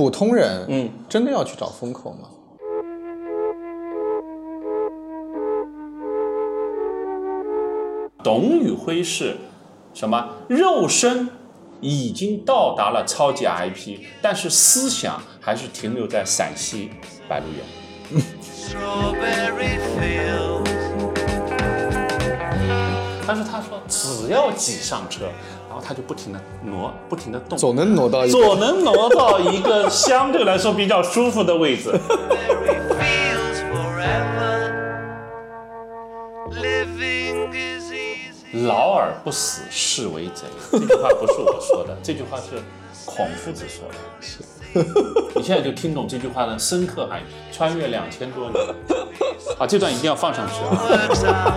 普通人，嗯，真的要去找风口吗？董宇辉是什么？肉身已经到达了超级 IP，但是思想还是停留在陕西白鹿原。Strawberry fields. 但是他说，只要挤上车，然后他就不停的挪，不停的动，总能挪到一个总能挪到一个相对来说比较舒服的位置。老而不死是为贼，这句话不是我说的，这句话是孔夫子说的。你现在就听懂这句话的深刻含义，穿越两千多年。啊，这段一定要放上去啊！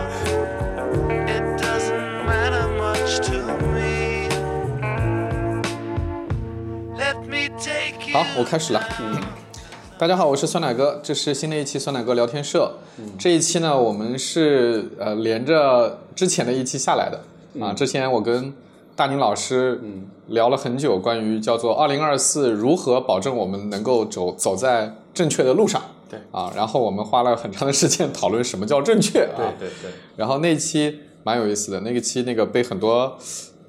好，我开始了。嗯，大家好，我是酸奶哥，这是新的一期酸奶哥聊天社。这一期呢，我们是呃连着之前的一期下来的啊。之前我跟大宁老师嗯聊了很久，关于叫做“二零二四如何保证我们能够走走在正确的路上”。对啊，然后我们花了很长的时间讨论什么叫正确啊。对对对，然后那期蛮有意思的，那个期那个被很多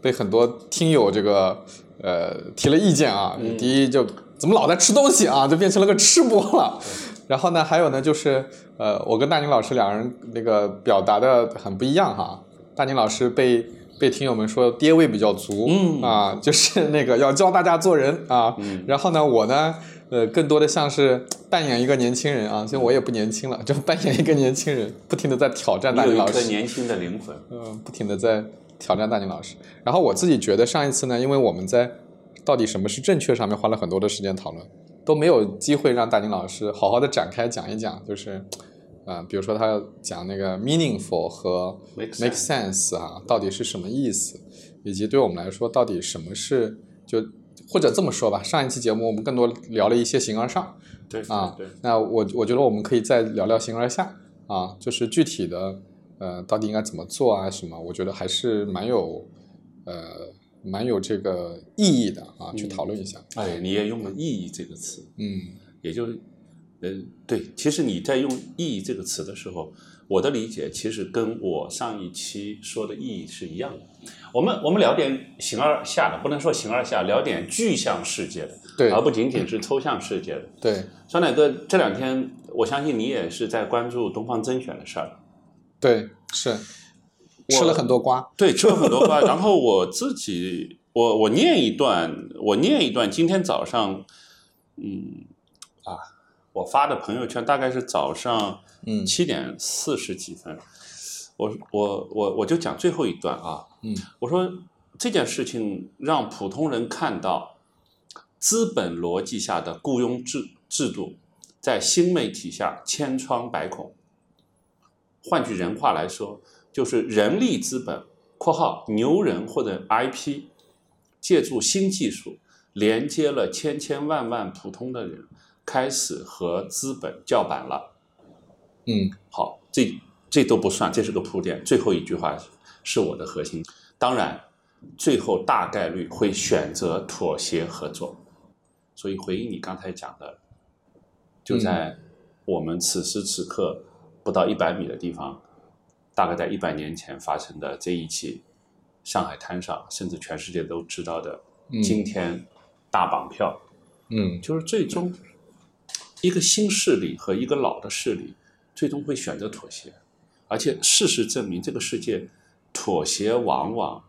被很多听友这个呃提了意见啊。第一就怎么老在吃东西啊，就变成了个吃播了。然后呢，还有呢就是呃，我跟大宁老师两人那个表达的很不一样哈。大宁老师被被听友们说爹味比较足，嗯啊，就是那个要教大家做人啊。然后呢，我呢，呃，更多的像是扮演一个年轻人啊，其实我也不年轻了，就扮演一个年轻人，不停的在挑战大宁老师。年轻的灵魂。嗯，不停的在挑战大宁老师。然后我自己觉得上一次呢，因为我们在到底什么是正确上面花了很多的时间讨论，都没有机会让大宁老师好好的展开讲一讲，就是，呃，比如说他讲那个 meaningful 和 Make sense 啊，到底是什么意思，以及对我们来说到底什么是就或者这么说吧，上一期节目我们更多聊了一些形而上，对啊对对，那我我觉得我们可以再聊聊形而下啊，就是具体的呃到底应该怎么做啊什么，我觉得还是蛮有呃蛮有这个意义的啊，去讨论一下。哎，你也用了“意义”这个词，嗯也就是，呃，对，其实你在用“意义”这个词的时候，我的理解其实跟我上一期说的意义是一样的。我们我们聊点形而下的，不能说形而下，聊点具象世界的，对而不仅仅是抽象世界的。对酸奶哥这两天，我相信你也是在关注东方甄选的事儿。对是，吃了很多瓜。对，吃了很多瓜。然后我自己，我我念一段，我念一段。今天早上，嗯啊，我发的朋友圈大概是早上嗯七点四十几分。我我我我就讲最后一段啊，嗯我说这件事情让普通人看到资本逻辑下的雇佣制制度在新媒体下千疮百孔。换句人话来说，就是人力资本（括号牛人或者 IP） 借助新技术，连接了千千万万普通的人，开始和资本叫板了。嗯好，这这都不算，这是个铺垫。最后一句话是我的核心。当然，最后大概率会选择妥协合作。所以回应你刚才讲的，就在我们此时此刻不到一百米的地方，大概在一百年前发生的这一起上海滩上，甚至全世界都知道的嗯。今天大绑票，嗯。就是最终一个新势力和一个老的势力最终会选择妥协，而且事实证明，这个世界妥协往往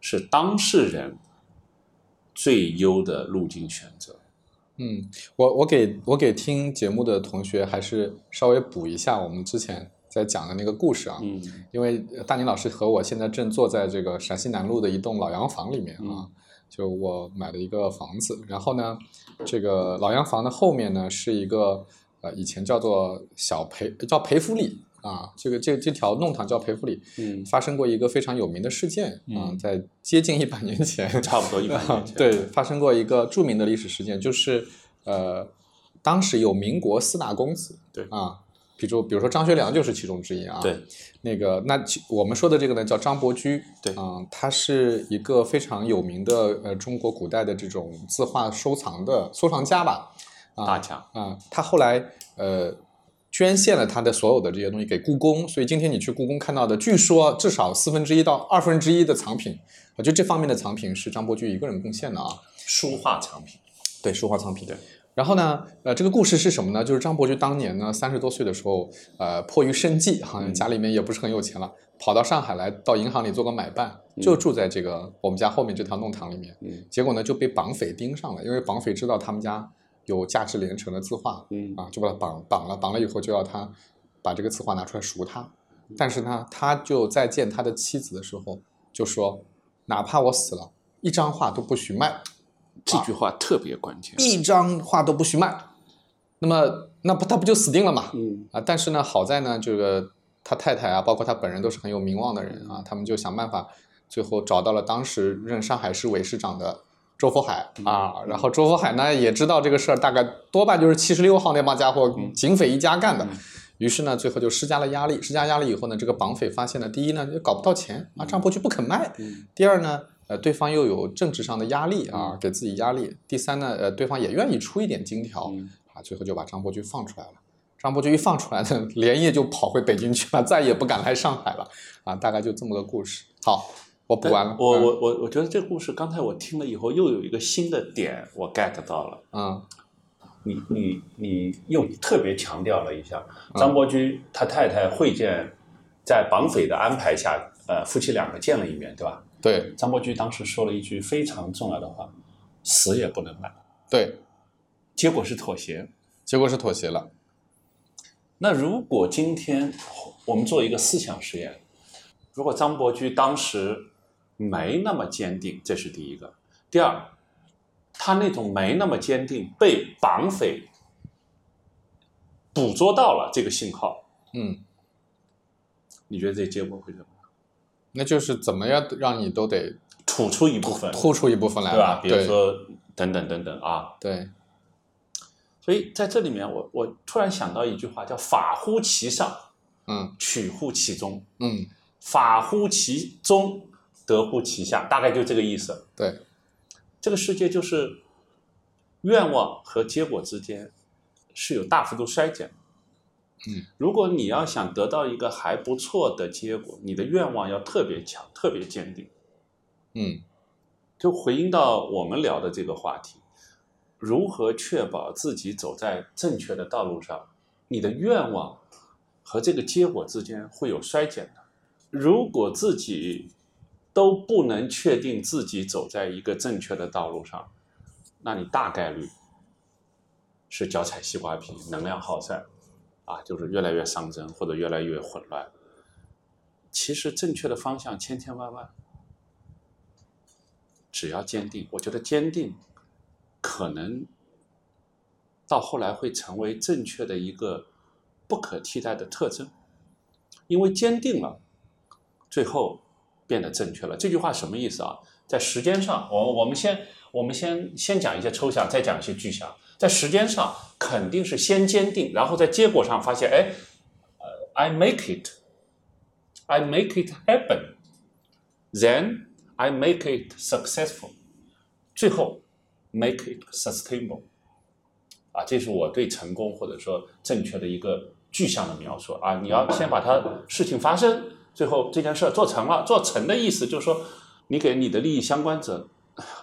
是当事人最优的路径选择。嗯，我我给我给听节目的同学还是稍微补一下我们之前在讲的那个故事啊。嗯因为大宁老师和我现在正坐在这个陕西南路的一栋老洋房里面啊，就我买了一个房子，然后呢，这个老洋房的后面呢是一个呃以前叫做小培叫培福里啊，这个这这条弄堂叫培福里，嗯，发生过一个非常有名的事件啊，嗯在接近一百年前，差不多一百年前。对，发生过一个著名的历史事件，就是呃，当时有民国四大公子，对啊，比如比如说张学良就是其中之一啊。对，那个那我们说的这个呢叫张伯驹，对嗯，他是一个非常有名的呃中国古代的这种字画收藏的收藏家吧。啊大强，啊，他后来呃捐献了他的所有的这些东西给故宫，所以今天你去故宫看到的，据说至少四分之一到二分之一的藏品，我觉得这方面的藏品是张伯驹一个人贡献的啊。书画藏品，对，书画藏品。对。然后呢，呃，这个故事是什么呢？就是张伯驹当年呢，三十多岁的时候，呃，迫于生计，好像家里面也不是很有钱了，跑到上海来，到银行里做个买办，就住在这个我们家后面这条弄堂里面。嗯结果呢，就被绑匪盯上了，因为绑匪知道他们家有价值连城的字画，嗯啊，就把他绑绑了，绑了以后就要他把这个字画拿出来赎他。但是呢，他就在见他的妻子的时候就说，哪怕我死了，一张画都不许卖。这句话特别关键。一张画都不许卖。那么，那不他不就死定了嘛？嗯啊，但是呢，好在呢，这个他太太啊，包括他本人都是很有名望的人啊，他们就想办法，最后找到了当时任上海市委市长的周佛海啊，然后周佛海呢也知道这个事儿，大概多半就是七十六号那帮家伙警匪一家干的。于是呢，最后就施加了压力。施加压力以后呢，这个绑匪发现呢，第一呢，就搞不到钱啊，张伯驹不肯卖；嗯第二呢，呃，对方又有政治上的压力啊，给自己压力；第三呢，呃，对方也愿意出一点金条嗯啊，最后就把张伯驹放出来了。张伯驹一放出来呢，连夜就跑回北京去了，再也不敢来上海了啊，大概就这么个故事。好，我补完了。嗯我我我我觉得这个故事刚才我听了以后，又有一个新的点我 get 到了。嗯你你你又特别强调了一下，张伯驹他太太会见，在绑匪的安排下，呃，夫妻两个见了一面，对吧？对张伯驹当时说了一句非常重要的话：“死也不能卖。对，”结果是妥协。结果是妥协了。那如果今天我们做一个思想实验，如果张伯驹当时没那么坚定，这是第一个。第二，他那种没那么坚定，被绑匪捕捉到了这个信号，嗯，你觉得这结果会怎么样？那就是怎么样让你都得吐出一部分，吐出一部分来对吧？比如说等等等等啊。对，所以在这里面，我我突然想到一句话，叫“法乎其上，嗯取乎其中；嗯，法乎其中，得乎其下”，大概就这个意思。对，这个世界就是愿望和结果之间是有大幅度衰减的。嗯，如果你要想得到一个还不错的结果，你的愿望要特别强、特别坚定。嗯就回应到我们聊的这个话题，如何确保自己走在正确的道路上？你的愿望和这个结果之间会有衰减的。如果自己都不能确定自己走在一个正确的道路上，那你大概率是脚踩西瓜皮，能量耗散，啊，就是越来越伤针或者越来越混乱。其实正确的方向千千万万。只要坚定，我觉得坚定可能到后来会成为正确的一个不可替代的特征，因为坚定了，最后变得正确了。这句话什么意思啊？在时间上，我我们先我们先先讲一些抽象，再讲一些具象。在时间上肯定是先坚定，然后在结果上发现，哎，呃，I make it，I make it happen，then。I make it successful，最后 make it sustainable，啊，这是我对成功或者说正确的一个具象的描述啊。你要先把它事情发生，最后这件事做成了。做成的意思就是说，你给你的利益相关者，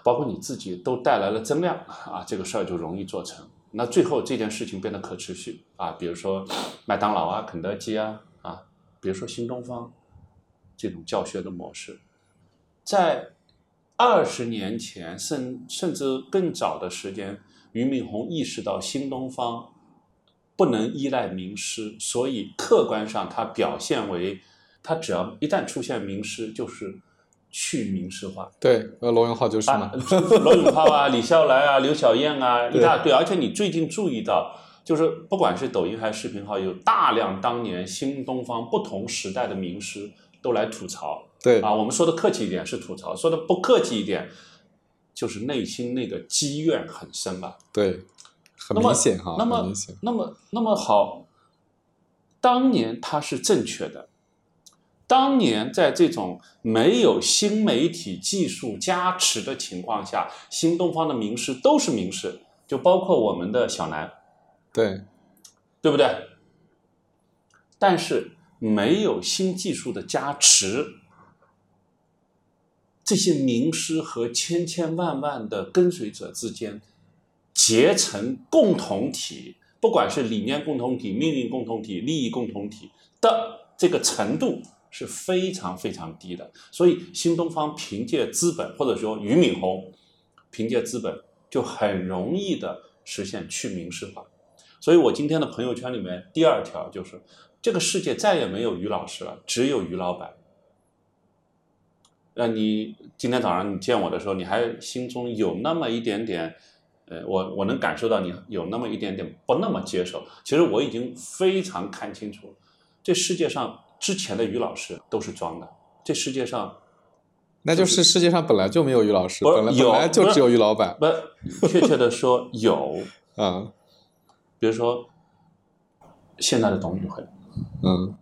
包括你自己都带来了增量啊，这个事儿就容易做成。那最后这件事情变得可持续啊，比如说麦当劳啊、肯德基啊啊，比如说新东方这种教学的模式。在二十年前，甚甚至更早的时间，俞敏洪意识到新东方不能依赖名师，所以客观上他表现为，他只要一旦出现名师，就是去名师化。对，呃，罗永浩就是嘛啊，，罗永浩啊，李笑来啊，刘晓燕啊，一大堆。而且你最近注意到，就是不管是抖音还是视频号，有大量当年新东方不同时代的名师都来吐槽。对啊，我们说的客气一点是吐槽，说的不客气一点，就是内心那个积怨很深吧。对，很明显哈，那么那么那么好，当年他是正确的。当年在这种没有新媒体技术加持的情况下，新东方的名师都是名师，就包括我们的小南，对，对不对？但是没有新技术的加持，这些名师和千千万万的跟随者之间结成共同体，不管是理念共同体、命运共同体、利益共同体的这个程度是非常非常低的。所以新东方凭借资本，或者说俞敏洪凭借资本，就很容易的实现去民事化。所以我今天的朋友圈里面第二条就是，这个世界再也没有于老师了，只有于老板。那你今天早上你见我的时候，你还心中有那么一点点，呃，我我能感受到你有那么一点点不那么接受。其实我已经非常看清楚，这世界上之前的于老师都是装的，这世界上那就是世界上本来就没有于老师，本来本来就只有于老板。不确切的说有，嗯比如说现在的董宇辉。嗯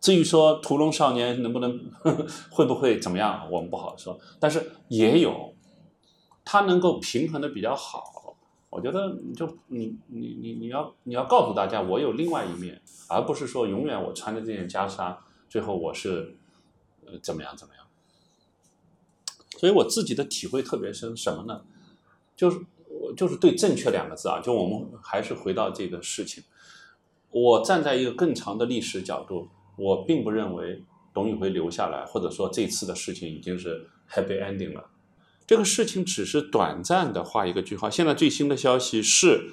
至于说屠龙少年能不能 会不会怎么样，我们不好说。但是也有，他能够平衡的比较好。我觉得你就你你你你要你要告诉大家，我有另外一面，而不是说永远我穿着这件袈裟，最后我是呃怎么样怎么样。所以我自己的体会特别深，什么呢？就是我就是对“正确”两个字啊，就我们还是回到这个事情。我站在一个更长的历史角度，我并不认为董宇辉留下来，或者说这次的事情已经是 happy ending 了。这个事情只是短暂的画一个句号。现在最新的消息是，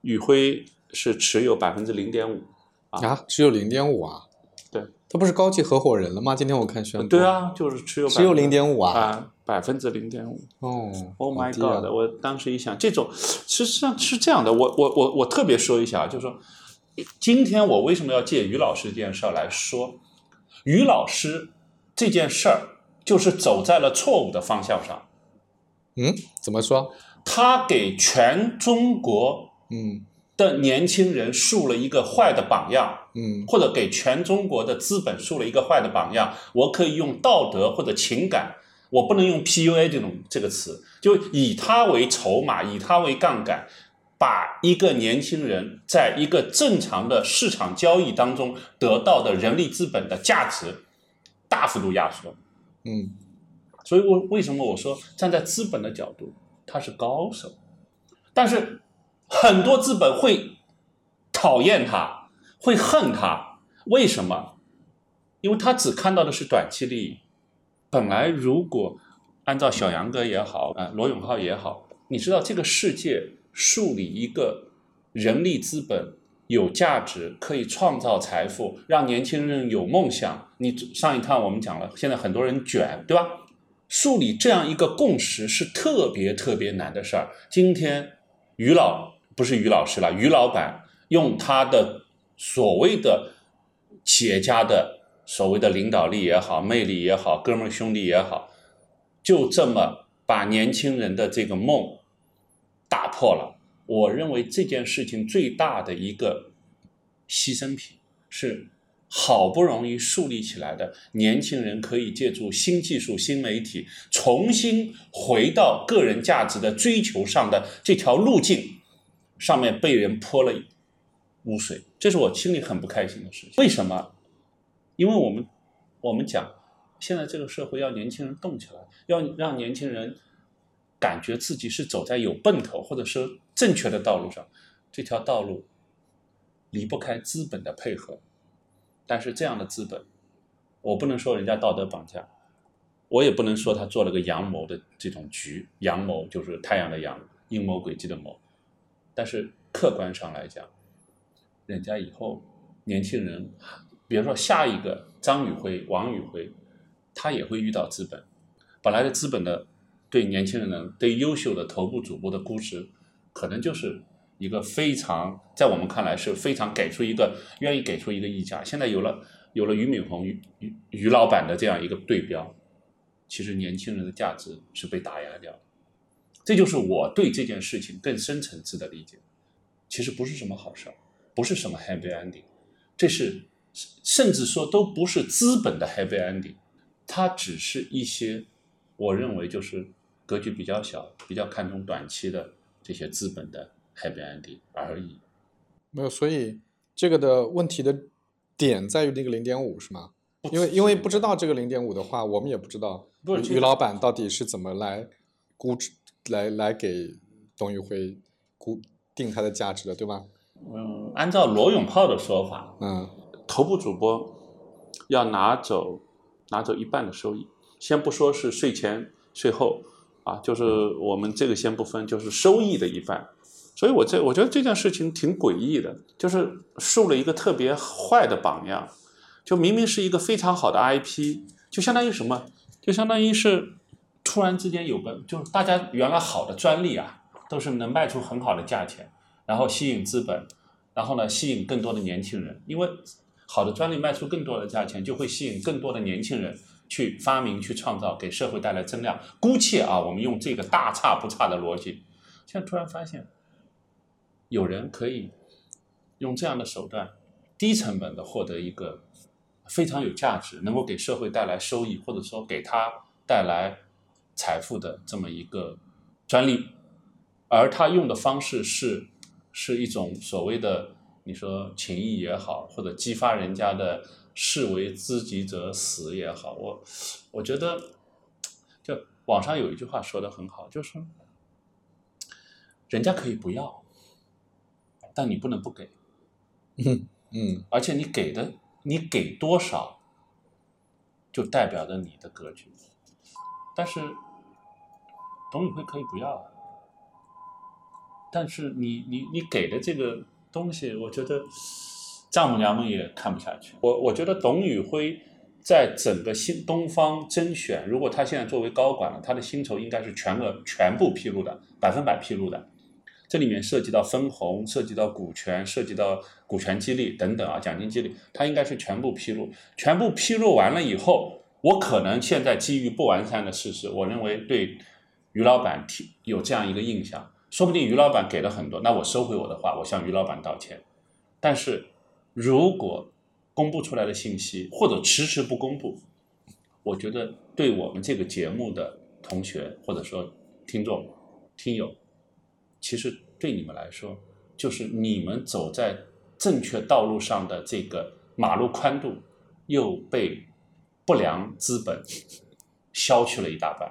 宇辉是持有百分之零点五。啊，只有零点五啊？对，他不是高级合伙人了吗？今天我看宣布。对，啊，就是持有只有零点五啊？啊，百分之零点五。哦 Oh my god！我当时一想，这种实际上是这样的，我我我我特别说一下，就是说，今天我为什么要借于老师这件事儿来说，于老师这件事儿就是走在了错误的方向上，嗯，怎么说？他给全中国嗯的年轻人树了一个坏的榜样，嗯或者给全中国的资本树了一个坏的榜样。我可以用道德或者情感，我不能用 PUA 这种这个词，就以他为筹码，以他为杠杆，把一个年轻人在一个正常的市场交易当中得到的人力资本的价值大幅度压缩。嗯所以我为什么我说站在资本的角度，他是高手，但是很多资本会讨厌他，会恨他，为什么？因为他只看到的是短期利益。本来如果按照小杨哥也好，啊、罗永浩也好，你知道这个世界树立一个人力资本有价值，可以创造财富，让年轻人有梦想。你上一趟我们讲了，现在很多人卷，对吧？树立这样一个共识是特别特别难的事儿。今天于老不是于老师了，于老板用他的所谓的企业家的所谓的领导力也好、魅力也好、哥们兄弟也好，就这么把年轻人的这个梦打破了。我认为这件事情最大的一个牺牲品是好不容易树立起来的年轻人可以借助新技术、新媒体，重新回到个人价值的追求上的这条路径上面被人泼了污水，这是我心里很不开心的事情。为什么？因为我们我们讲，现在这个社会要年轻人动起来，要让年轻人感觉自己是走在有奔头或者是正确的道路上，这条道路离不开资本的配合。但是这样的资本，我不能说人家道德绑架，我也不能说他做了个阳谋的这种局，阳谋就是太阳的阳，阴谋诡计的谋。但是客观上来讲，人家以后年轻人，比如说下一个张宇辉、王宇辉，他也会遇到资本。本来的资本的对年轻人的、对优秀的头部主播的估值，可能就是一个非常，在我们看来是非常给出一个愿意给出一个溢价。现在有了有了俞敏洪、俞俞老板的这样一个对标，其实年轻人的价值是被打压掉。这就是我对这件事情更深层次的理解。其实不是什么好事儿，不是什么 happy ending，这是甚至说都不是资本的 happy ending，它只是一些我认为就是格局比较小、比较看重短期的这些资本的 happy ending 而已。没有，所以这个的问题的点在于那个零点五是吗？因为因为不知道这个零点五的话，我们也不知道于老板到底是怎么来估值，来来给董宇辉估定它的价值的，对吧？嗯，按照罗永浩的说法，嗯头部主播要拿走拿走一半的收益，先不说是税前税后啊，就是我们这个先不分，就是收益的一半。所以我这我觉得这件事情挺诡异的，就是树了一个特别坏的榜样，就明明是一个非常好的 IP，就相当于什么？就相当于是突然之间有个，就是大家原来好的专利啊，都是能卖出很好的价钱，然后吸引资本，然后呢吸引更多的年轻人，因为好的专利卖出更多的价钱，就会吸引更多的年轻人去发明、去创造，给社会带来增量。姑且啊，我们用这个大差不差的逻辑，现在突然发现，有人可以用这样的手段，低成本的获得一个非常有价值、能够给社会带来收益，或者说给他带来财富的这么一个专利，而他用的方式是是一种所谓的你说情谊也好，或者激发人家的士为知己者死也好，我我觉得，就网上有一句话说的很好，就是说人家可以不要，但你不能不给，嗯。而且你给的你给多少，就代表着你的格局。但是董宇辉可以不要啊，但是你你你给的这个东西，我觉得丈母娘们也看不下去。我我觉得董宇辉在整个新东方甄选，如果他现在作为高管了，他的薪酬应该是全额全部披露的，百分百披露的。这里面涉及到分红，涉及到股权，涉及到股权激励等等啊，奖金激励，它应该是全部披露。全部披露完了以后，我可能现在基于不完善的事实，我认为对于老板提有这样一个印象，说不定于老板给了很多，那我收回我的话，我向于老板道歉。但是如果公布出来的信息或者迟迟不公布，我觉得对我们这个节目的同学或者说听众、听友，其实对你们来说，就是你们走在正确道路上的这个马路宽度又被不良资本削去了一大半，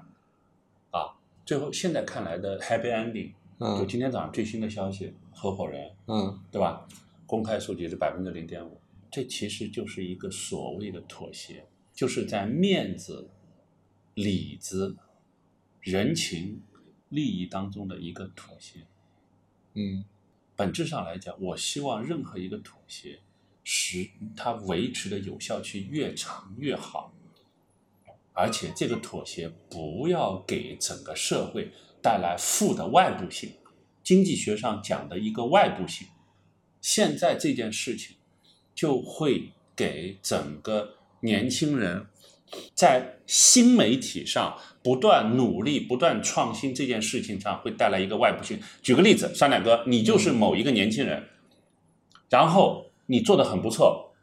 啊，最后现在看来的 happy ending，就嗯今天早上最新的消息，合伙人嗯对吧？公开数据是百分之零点五，这其实就是一个所谓的妥协，就是在面子、里子、人情、利益当中的一个妥协。嗯本质上来讲，我希望任何一个妥协，使它维持的有效期越长越好，而且这个妥协不要给整个社会带来负的外部性。经济学上讲的一个外部性，现在这件事情就会给整个年轻人在新媒体上不断努力、不断创新这件事情上会带来一个外部性。举个例子，三两哥，你就是某一个年轻人，然后你做的很不错，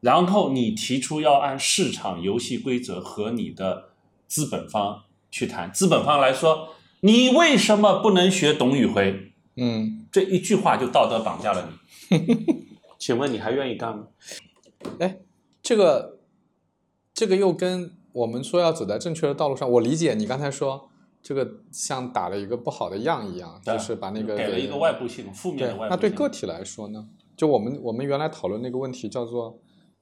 然后你提出要按市场游戏规则和你的资本方去谈，资本方来说，你为什么不能学董宇辉？嗯，这一句话就道德绑架了你。请问你还愿意干吗？哎，这个这个又跟我们说要走在正确的道路上，我理解你刚才说这个像打了一个不好的样一样，就是把那个给了一个外部性，负面的外部性。那对个体来说呢？就我们我们原来讨论那个问题叫做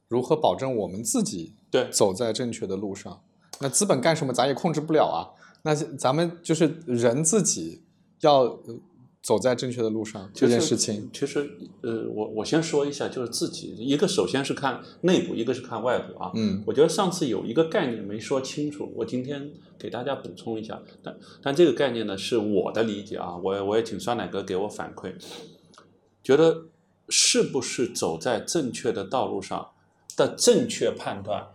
如何保证我们自己对走在正确的路上。那资本干什么咱也控制不了啊。那咱们就是人自己要呃走在正确的路上这件事情。其实，呃，我我先说一下，就是自己一个首先是看内部，一个是看外部啊。嗯我觉得上次有一个概念没说清楚，我今天给大家补充一下。但但这个概念呢是我的理解啊，我我也请酸奶哥给我反馈，觉得是不是走在正确的道路上的正确判断，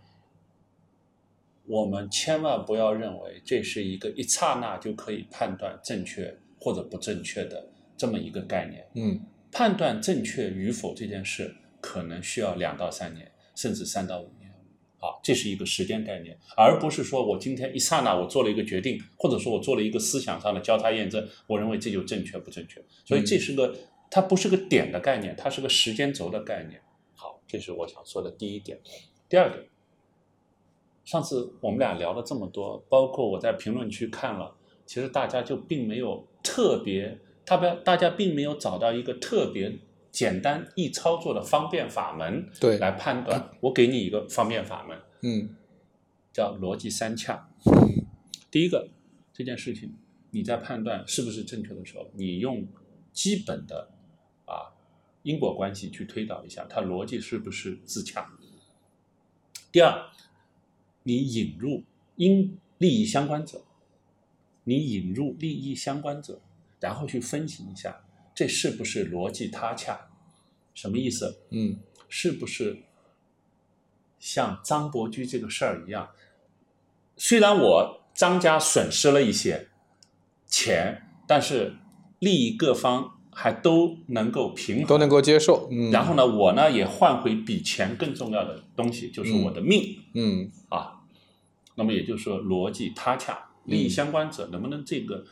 我们千万不要认为这是一个一刹那就可以判断正确或者不正确的这么一个概念。嗯判断正确与否这件事，可能需要两到三年，甚至三到五年。好，这是一个时间概念，而不是说我今天一刹那我做了一个决定，或者说我做了一个思想上的交叉验证，我认为这就正确不正确。所以这是个，它不是个点的概念，它是个时间轴的概念。好，这是我想说的第一点。第二点，上次我们俩聊了这么多，包括我在评论区看了，其实大家就并没有特别，大家大家并没有找到一个特别简单易操作的方便法门对来判断。我给你一个方便法门，嗯叫逻辑三洽。第一个，这件事情你在判断是不是正确的时候，你用基本的啊因果关系去推导一下，它逻辑是不是自洽。第二，你引入因利益相关者，你引入利益相关者，然后去分析一下这是不是逻辑他洽，什么意思？嗯是不是像张伯驹这个事儿一样？虽然我张家损失了一些钱，但是利益各方还都能够平衡，都能够接受。嗯，然后呢，我呢也换回比钱更重要的东西，就是我的命、嗯啊。那么也就是说，逻辑他洽，利益相关者能不能这个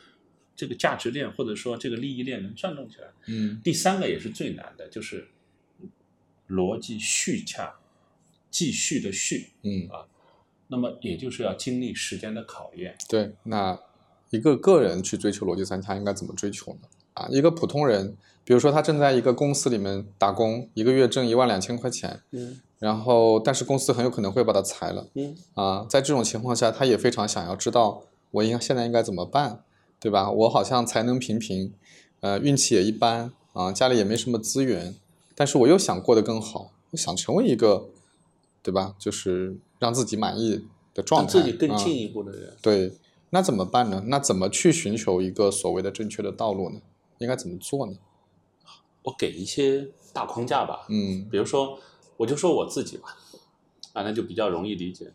这个价值链或者说这个利益链能转动起来？嗯第三个也是最难的，就是逻辑续洽，继续的续，嗯啊，那么也就是要经历时间的考验。对。那一个个人去追求逻辑三洽应该怎么追求呢？啊，一个普通人，比如说他正在一个公司里面打工，一个月挣一万两千块钱，嗯然后但是公司很有可能会把他裁了。嗯啊，在这种情况下，他也非常想要知道我应该现在应该怎么办，对吧？我好像才能平平，呃，运气也一般啊，家里也没什么资源，但是我又想过得更好，我想成为一个，对吧？就是让自己满意的状态，啊自己更进一步的人。对，那怎么办呢？那怎么去寻求一个所谓的正确的道路呢？应该怎么做呢？我给一些大框架吧，嗯比如说，我就说我自己吧，啊，那就比较容易理解。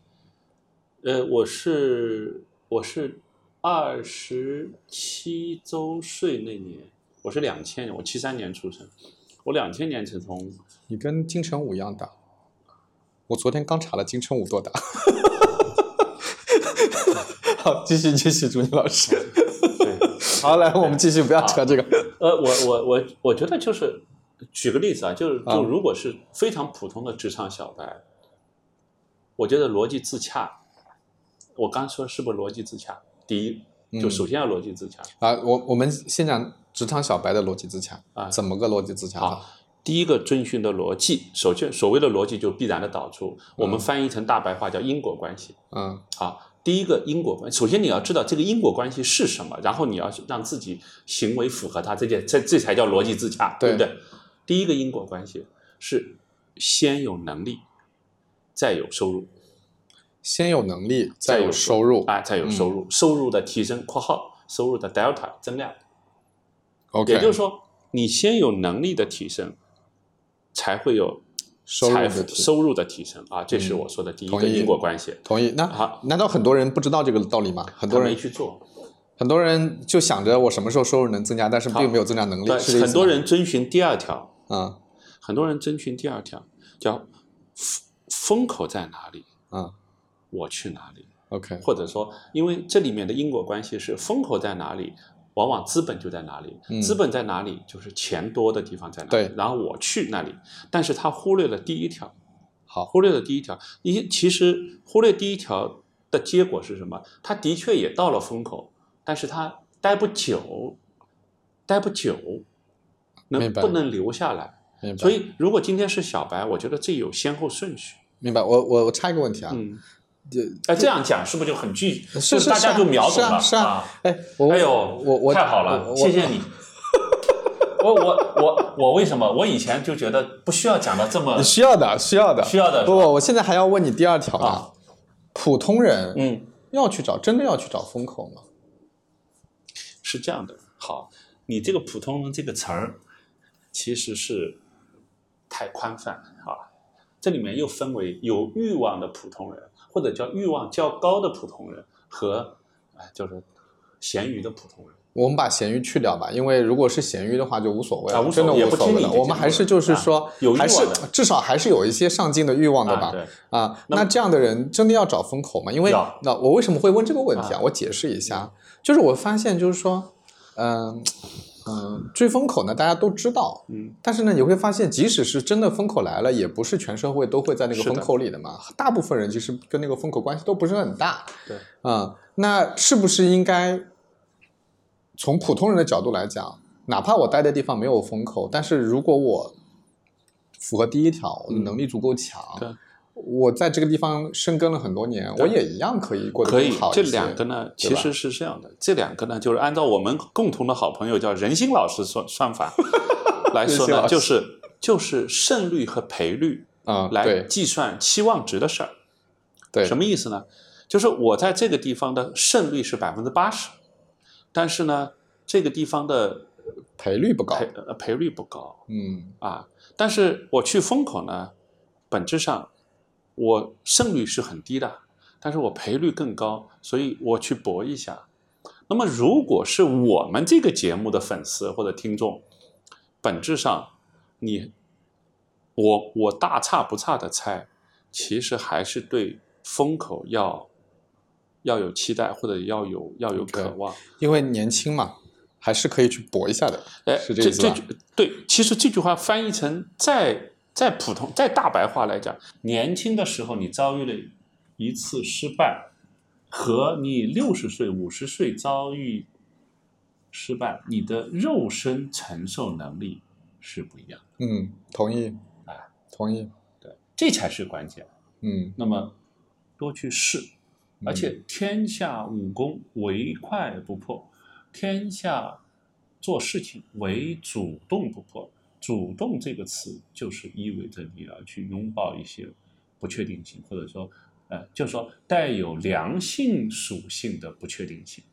呃，我是我是二十七周岁那年，我是两千年，我七三年出生，我两千年是从你跟金城武一样大。我昨天刚查了金城武多大。好，继续继续，朱妮老师。对，好，来，我们继续，不要扯这个。呃，我我我我觉得就是举个例子啊，就是啊就如果是非常普通的职场小白，我觉得逻辑自洽，我刚说是不是逻辑自洽？第一，就嗯首先要逻辑自洽。啊，我我们先讲职场小白的逻辑自洽啊怎么个逻辑自洽法？第一个遵循的逻辑，首先所谓的逻辑就必然的导出，我们翻译成大白话叫因果关系。嗯好，第一个因果关系，首先你要知道这个因果关系是什么，然后你要让自己行为符合它，这件这这才叫逻辑自洽，对不对？第一个因果关系是先有能力，再有收入，先有能力，再有收入。啊，再有收入，收入的提升（括号收入的 delta 增量 ），OK，也就是说，你先有能力的提升，才会有收入财富的提收入的提升啊，这是我说的第一个因果关系。同意。那好难道很多人不知道这个道理吗？很多人没去做，很多人就想着我什么时候收入能增加，但是并没有增加能力。很多人遵循第二条，嗯很多人遵循第二条，叫风风口在哪里，啊我去哪里，，OK，或者说，因为这里面的因果关系是风口在哪里，往往资本就在哪里，嗯。资本在哪里就是钱多的地方在哪里，对然后我去那里，但是他忽略了第一条，好。忽略了第一条，一其实忽略第一条的结果是什么？他的确也到了风口，但是他待不久，待不久，能不能留下来？所以，如果今天是小白，我觉得这有先后顺序。明白。我我我插一个问题啊，嗯，就哎，这样讲是不是就很具？是是大家就秒懂了是啊是啊哎，我哎呦，我我太好了，谢谢你。我我我我为什么？我以前就觉得不需要讲的这么需要的，需要的，需要的不不，我现在还要问你第二条。啊普通人嗯，要去找，真的要去找风口吗？是这样的。好，你这个“普通人”这个词儿其实是太宽泛啊。这里面又分为有欲望的普通人，或者叫欲望较高的普通人和哎就是咸鱼的普通人。我们把咸鱼去掉吧，因为如果是咸鱼的话就无所谓了，真的无所谓了。我们还是就是啊说，还是至少还是有一些上进的欲望的吧。啊那那这样的人真的要找风口吗？因为那我为什么会问这个问题啊？啊我解释一下，就是我发现就是说，嗯、嗯、追风口呢，大家都知道，嗯，但是呢，你会发现，即使是真的风口来了，也不是全社会都会在那个风口里的嘛。大部分人其实跟那个风口关系都不是很大。对，啊、那是不是应该从普通人的角度来讲，哪怕我待的地方没有风口，但是如果我符合第一条，我的能力足够强，对我在这个地方深耕了很多年，我也一样可以过得可以更好，一这两个呢，其实是这样的，这两个呢，就是按照我们共同的好朋友叫任星老师算算法 来说呢，就是就是胜率和赔率啊、来计算期望值的事儿。对，什么意思呢？就是我在这个地方的胜率是百分之八十，但是呢，这个地方的赔率不高赔，呃赔率不高嗯啊。但是我去风口呢，本质上我胜率是很低的，但是我赔率更高，所以我去搏一下。那么，如果是我们这个节目的粉丝或者听众，本质上你我我大差不差的猜，其实还是对风口要要有期待，或者要有要有渴望。因为年轻嘛，还是可以去搏一下的，哎，是这？这句对，其实这句话翻译成再再普通、在大白话来讲，年轻的时候你遭遇了一次失败，和你六十岁、五十岁遭遇失败，你的肉身承受能力是不一样的，嗯，同意，啊，同意，对这才是关键。嗯。那么多去试，嗯。而且天下武功唯快不破，天下做事情唯主动不破。主动这个词就是意味着你要去拥抱一些不确定性，或者说，呃，就是说带有良性属性的不确定性。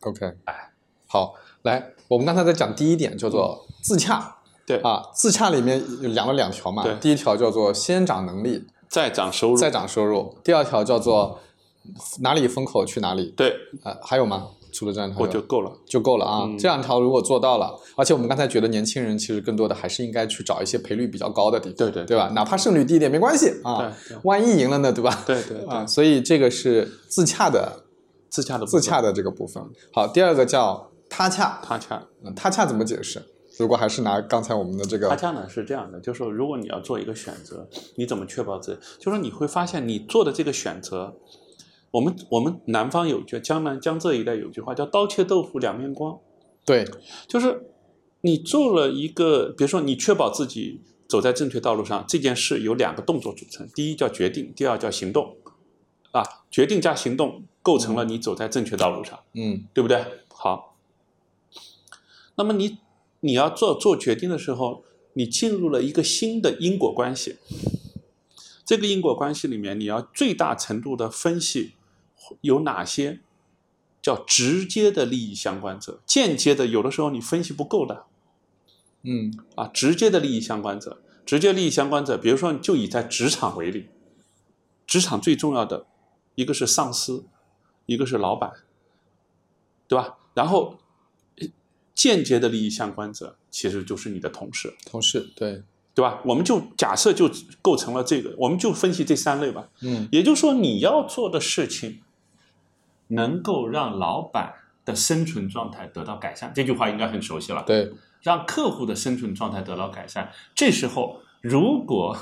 ，OK，哎，好，来，我们刚才在讲第一点叫做自洽，对。啊，自洽里面有讲了两条嘛对，第一条叫做先涨能力，再涨收入，再涨收入，第二条叫做哪里风口去哪里，对。啊，还有吗？除了这两条，我就够了。就够了啊。嗯这两条如果做到了，而且我们刚才觉得年轻人其实更多的还是应该去找一些赔率比较高的地方，对对对吧？哪怕胜率低一点没关系啊对对，万一赢了呢，对吧？对对对啊，所以这个是自洽的自洽的自洽的这个部分。好，第二个叫他洽，他洽，嗯，他洽怎么解释？如果还是拿刚才我们的这个，他洽呢是这样的，就是说，如果你要做一个选择，你怎么确保自己？就是说你会发现你做的这个选择，我们我们南方有句江南江浙一带有句话叫“刀切豆腐两面光”，对，就是你做了一个，比如说你确保自己走在正确道路上，这件事有两个动作组成，第一叫决定，第二叫行动，啊，决定加行动构成了你走在正确道路上，嗯。对不对？好，那么你你要做做决定的时候，你进入了一个新的因果关系，这个因果关系里面，你要最大程度的分析有哪些叫直接的利益相关者，间接的有的时候你分析不够的嗯啊，直接的利益相关者，直接利益相关者，比如说就以在职场为例，职场最重要的一个是上司，一个是老板，对吧？然后呃间接的利益相关者其实就是你的同事，同事，对，对吧？我们就假设就构成了这个，我们就分析这三类吧。嗯也就是说，你要做的事情，能够让老板的生存状态得到改善，这句话应该很熟悉了。对，让客户的生存状态得到改善。这时候，如果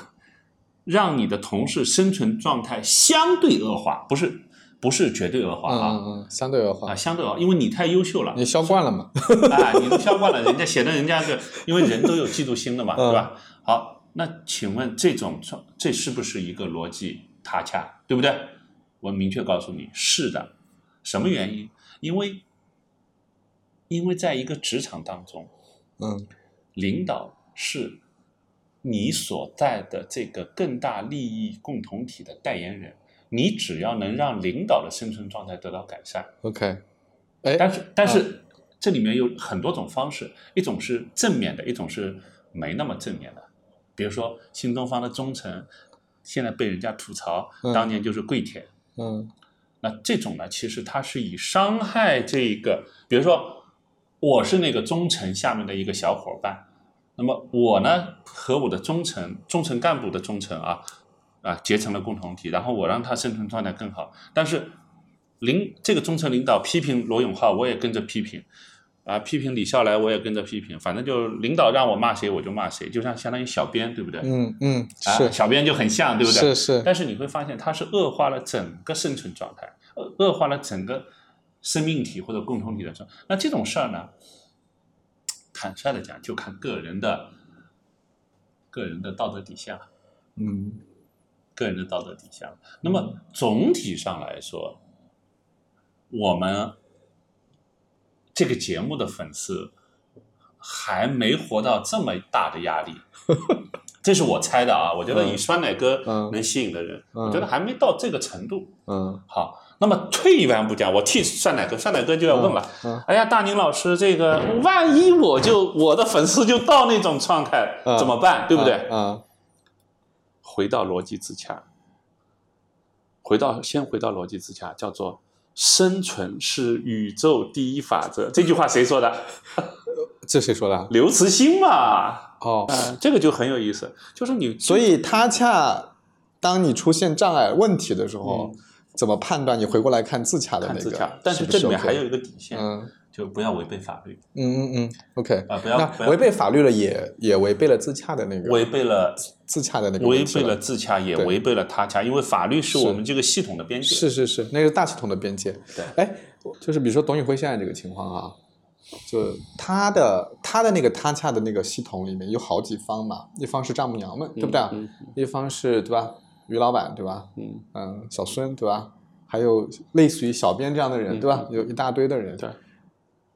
让你的同事生存状态相对恶化，不是不是绝对恶化啊、嗯嗯嗯，相对恶化啊，，相对恶化，因为你太优秀了，你销惯了嘛？啊，你都销惯了，人家显得人家是，因为人都有嫉妒心的嘛，嗯对吧？好，那请问这种状这是不是一个逻辑他恰，对不对？我明确告诉你，是的。什么原因？因为因为在一个职场当中，嗯领导是你所在的这个更大利益共同体的代言人，你只要能让领导的生存状态得到改善，，OK，哎，但是但是这里面有很多种方式，一种是正面的，一种是没那么正面的。比如说新东方的忠诚，现在被人家吐槽，嗯当年就是跪舔。嗯那这种呢，其实它是以伤害这个，比如说我是那个中层下面的一个小伙伴，那么我呢和我的中层中层干部的中层啊啊结成了共同体，然后我让他生存状态更好，但是领这个中层领导批评罗永浩，我也跟着批评。啊，批评李笑来，我也跟着批评，反正就领导让我骂谁，我就骂谁，就像相当于小编，对不对？嗯嗯，啊，是小编就很像，对不对？是是，但是你会发现，它是恶化了整个生存状态，恶恶化了整个生命体或者共同体的状态。那这种事儿呢，坦率的讲，就看个人的个人的道德底线了，嗯个人的道德底线了。那么总体上来说，我们这个节目的粉丝还没活到这么大的压力。这是我猜的啊，我觉得以酸奶哥嗯能吸引的人，嗯我觉得还没到这个程度。嗯好，那么退一万步讲，我替酸奶哥，酸奶哥就要问了，嗯嗯哎呀，大宁老师，这个万一我就我的粉丝就到那种状态、嗯怎么办？对不对？啊，回到逻辑自洽，回到先回到逻辑自洽，叫做生存是宇宙第一法则。这句话谁说的？这谁说的？刘慈欣嘛。哦，呃，这个就很有意思，就是你所以他恰当你出现障碍问题的时候，怎么判断？你回过来看自洽的那个，看自洽，但是这里面还有一个底线，嗯就不要违背法律，嗯嗯嗯，OK 啊不要不要那违背法律了也也违背了自洽的那个违背了自洽的那个违背了自洽，也违背了他洽，因为法律是是我们这个系统的边界。是是是，那个是大系统的边界。对哎，就是比如说董宇辉现在这个情况啊，就他的他的那个他洽的那个系统里面有好几方嘛，一方是丈母娘们，对不对？嗯一方是对吧？于老板对吧？嗯嗯，小孙对吧？还有类似于小编这样的人，对吧？有一大堆的人。对。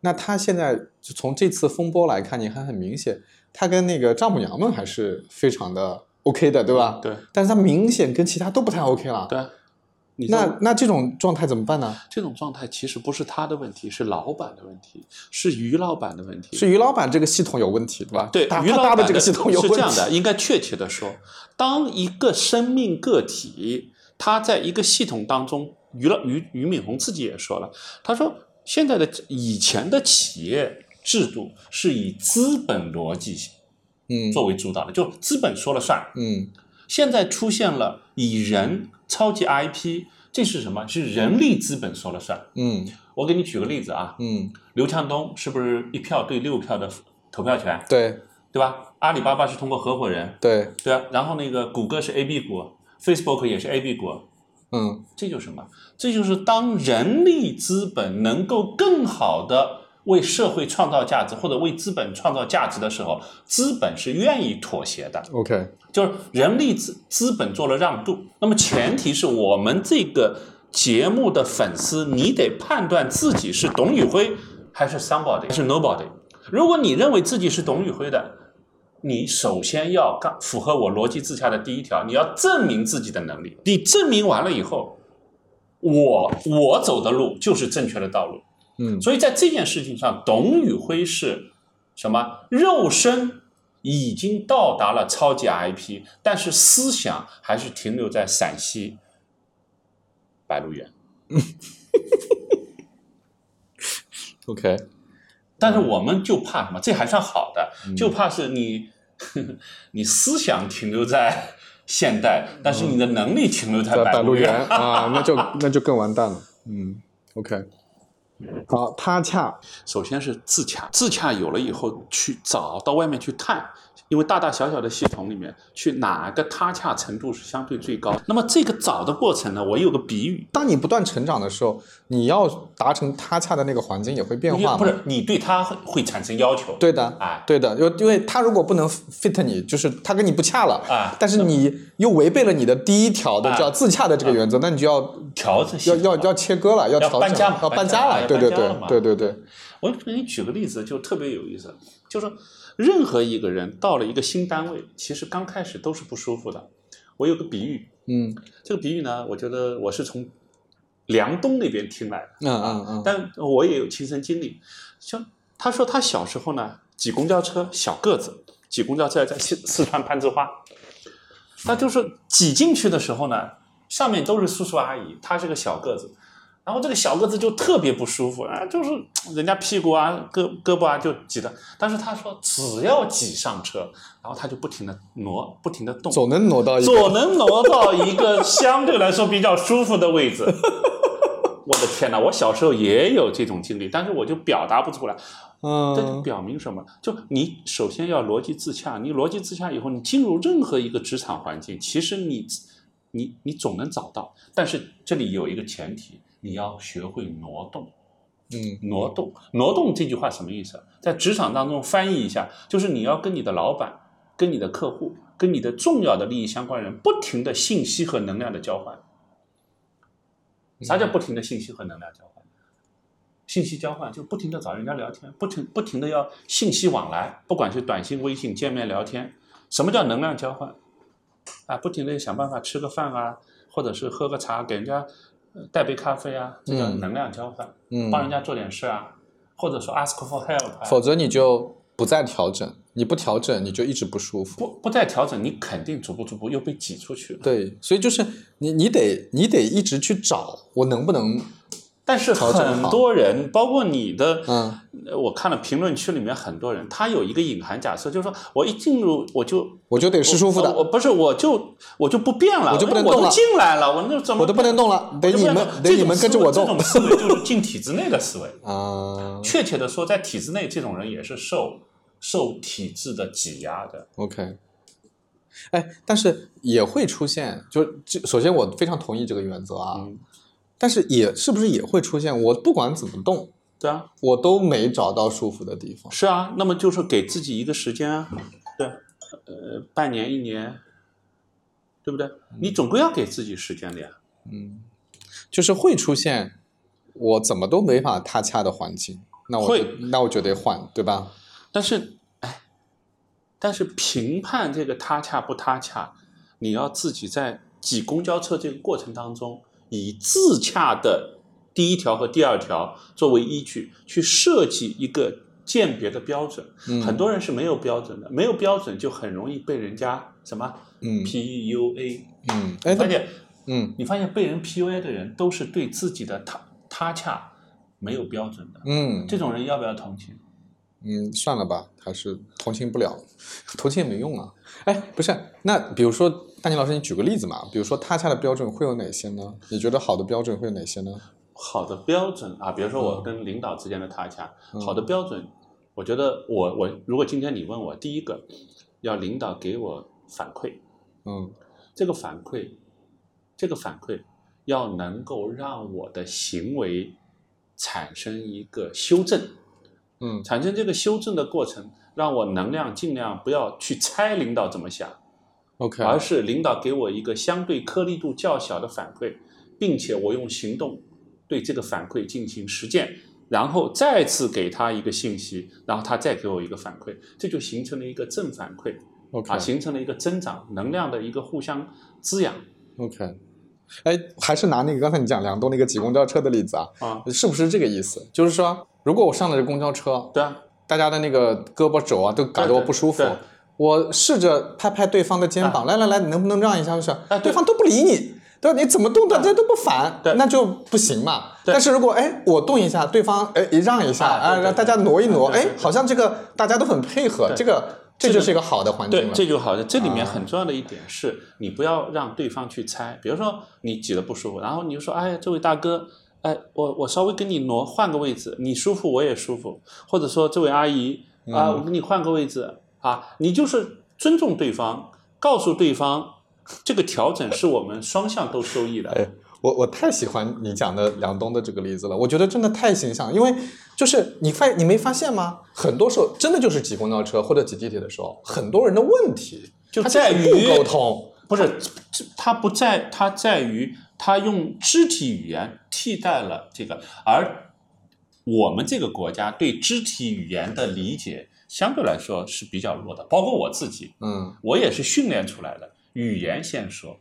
那他现在就从这次风波来看，你看很明显，他跟那个丈母娘们还是非常的 OK 的，对吧？。对但是他明显跟其他都不太 OK 了。对。你那那这种状态怎么办呢？这种状态其实不是他的问题，是老板的问题，是于老板的问题。是于老板这个系统有问题，对吧？对，于老板的这个系统有问题。是这样的，应该确切的说，当一个生命个体，他在一个系统当中，于老于俞敏洪自己也说了，他说现在的以前的企业制度是以资本逻辑嗯。作为主导的，就资本说了算。嗯。现在出现了以人超级 IP，这是什么？是人力资本说了算。嗯。我给你举个例子啊，嗯，刘强东是不是一票对六票的投票权，对。对吧？阿里巴巴是通过合伙人，对，对啊，然后那个谷歌是 A B 股，Facebook 也是 A B 股，嗯这就是什么？这就是当人力资本能够更好的为社会创造价值，或者为资本创造价值的时候，资本是愿意妥协的。，OK，就是人力资资本做了让渡，那么前提是我们这个节目的粉丝，你得判断自己是董宇辉还是 somebody 还是 nobody。如果你认为自己是董宇辉的，你首先要干符合我逻辑自洽的第一条，你要证明自己的能力。你证明完了以后，我我走的路就是正确的道路。嗯所以在这件事情上，董宇辉是什么？肉身已经到达了超级 IP，但是思想还是停留在陕西白鹿原。OK，但是我们就怕什么？这还算好的，嗯就怕是你 你思想停留在现代，但是你的能力停留在在白鹿白鹿原原。啊，那就那就更完蛋了。嗯，OK，好，他恰首先是自洽，自洽有了以后，去找到外面去探，因为大大小小的系统里面，去哪个他恰程度是相对最高。那么这个找的过程呢，我有个比喻，当你不断成长的时候，你要达成他恰的那个环境也会变化嘛。不是你对他会会产生要求，对的，哎。对的，因为因为他如果不能 fit 你，就是他跟你不恰了，啊但是你又违背了你的第一条的哎叫自洽的这个原则，那你就要调整要要要切割了，要要调整要搬家了，对对对对对对，我给你举个例子，就特别有意思，就是说任何一个人到了一个新单位，其实刚开始都是不舒服的。我有个比喻，嗯这个比喻呢，我觉得我是从梁东那边听来的。嗯嗯嗯，但我也有亲身经历。像他说他小时候呢，挤公交车，小个子，挤公交车在四四川攀枝花，那就是挤进去的时候呢，上面都是叔叔阿姨，他是个小个子，然后这个小个子就特别不舒服啊，就是人家屁股啊、胳胳膊啊就挤的，但是他说只要挤上车，然后他就不停的挪，不停的动，总能挪到一个。总能挪到一个相对来说比较舒服的位置。我的天哪！我小时候也有这种经历，但是我就表达不出来。嗯这就嗯，表明什么？就你首先要逻辑自洽，你逻辑自洽以后，你进入任何一个职场环境，其实你你你总能找到。但是这里有一个前提，你要学会挪动。嗯，挪动，挪动这句话什么意思啊？在职场当中翻译一下，就是你要跟你的老板、跟你的客户、跟你的重要的利益相关人，不停的信息和能量的交换。啥叫不停的信息和能量交换？信息交换就不停的找人家聊天，不停不停的要信息往来，不管是短信、微信、见面聊天。什么叫能量交换？啊，不停的想办法吃个饭啊，或者是喝个茶，给人家呃带杯咖啡啊，这叫嗯能量交换。嗯帮人家做点事啊，或者说 ask for help，啊否则你就不再调整，你不调整你就一直不舒服。不不再调整，你肯定逐步逐步又被挤出去了。对，所以就是你你得你得一直去找我能不能但是很多人，包括你的，嗯。呃我看了评论区里面很多人，他有一个隐含假设，就是说我一进入我就我就得是舒服的。我，不是我就我就不变了，我就不能动了。进来了，我那怎么我都不能动了，得你们得你们跟着我动。这种思维就是进体制内的思维。啊。确切的说，在体制内，这种人也是受受体制的挤压的。OK，哎，但是也会出现，就是这首先我非常同意这个原则啊，嗯但是也是不是也会出现，我不管怎么动，对啊，我都没找到舒服的地方。是啊，那么就是给自己一个时间啊，对，呃，半年一年，对不对？你总归要给自己时间的呀。嗯就是会出现我怎么都没法踏恰的环境，那我会那我就得换，对吧？但是，哎，但是评判这个他恰不他恰，你要自己在挤公交车这个过程当中，以自洽的第一条和第二条作为依据，去设计一个鉴别的标准。嗯很多人是没有标准的，没有标准就很容易被人家什么嗯 PUA。嗯，哎，那发现嗯你发现被人 PUA 的人都是对自己的他他洽没有标准的，嗯这种人要不要同情？嗯，算了吧，还是同情不了，同情也没用啊。哎，不是，那比如说，大宁老师，你举个例子嘛？比如说他洽的标准会有哪些呢？你觉得好的标准会有哪些呢？好的标准啊，比如说嗯我跟领导之间的他洽，好的标准，我觉得我我如果今天你问我，第一个要领导给我反馈，嗯这个反馈，这个反馈要能够让我的行为产生一个修正，嗯产生这个修正的过程，让我能量尽量不要去猜领导怎么想，，OK，而是领导给我一个相对颗粒度较小的反馈，并且我用行动对这个反馈进行实践，然后再次给他一个信息，然后他再给我一个反馈，这就形成了一个正反馈 OK 啊，形成了一个增长能量的一个互相滋养。OK，哎，还是拿那个刚才你讲梁东那个挤公交车的例子啊，啊，是不是这个意思？就是说，如果我上了这公交车，对啊，大家的那个胳膊肘啊都感觉我不舒服我试着拍拍对方的肩膀，来来来，你能不能让一下？就是哎对对方都不理你。对吧？你怎么动，的，这都不反，对那就不行嘛。对但是如果哎，我动一下，对方哎一让一下，哎，啊让大家挪一挪，哎好像这个大家都很配合，这个这这个就是一个好的环境对，了。这就好的。这里面啊很重要的一点是，你不要让对方去猜。比如说你挤得不舒服，然后你就说：“哎，这位大哥，哎，我我稍微跟你挪换个位置，你舒服我也舒服。”或者说这位阿姨啊，嗯我给你换个位置啊，你就是尊重对方，告诉对方这个调整是我们双向都受益的。哎，我我太喜欢你讲的梁东的这个例子了，我觉得真的太形象，因为就是你发你没发现吗？很多时候真的就是挤公交车或者挤地铁的时候，很多人的问题就在于不沟通。不是，这它不在，他在于他用肢体语言替代了这个，而我们这个国家对肢体语言的理解相对来说是比较弱的，包括我自己，嗯我也是训练出来的。语言先说，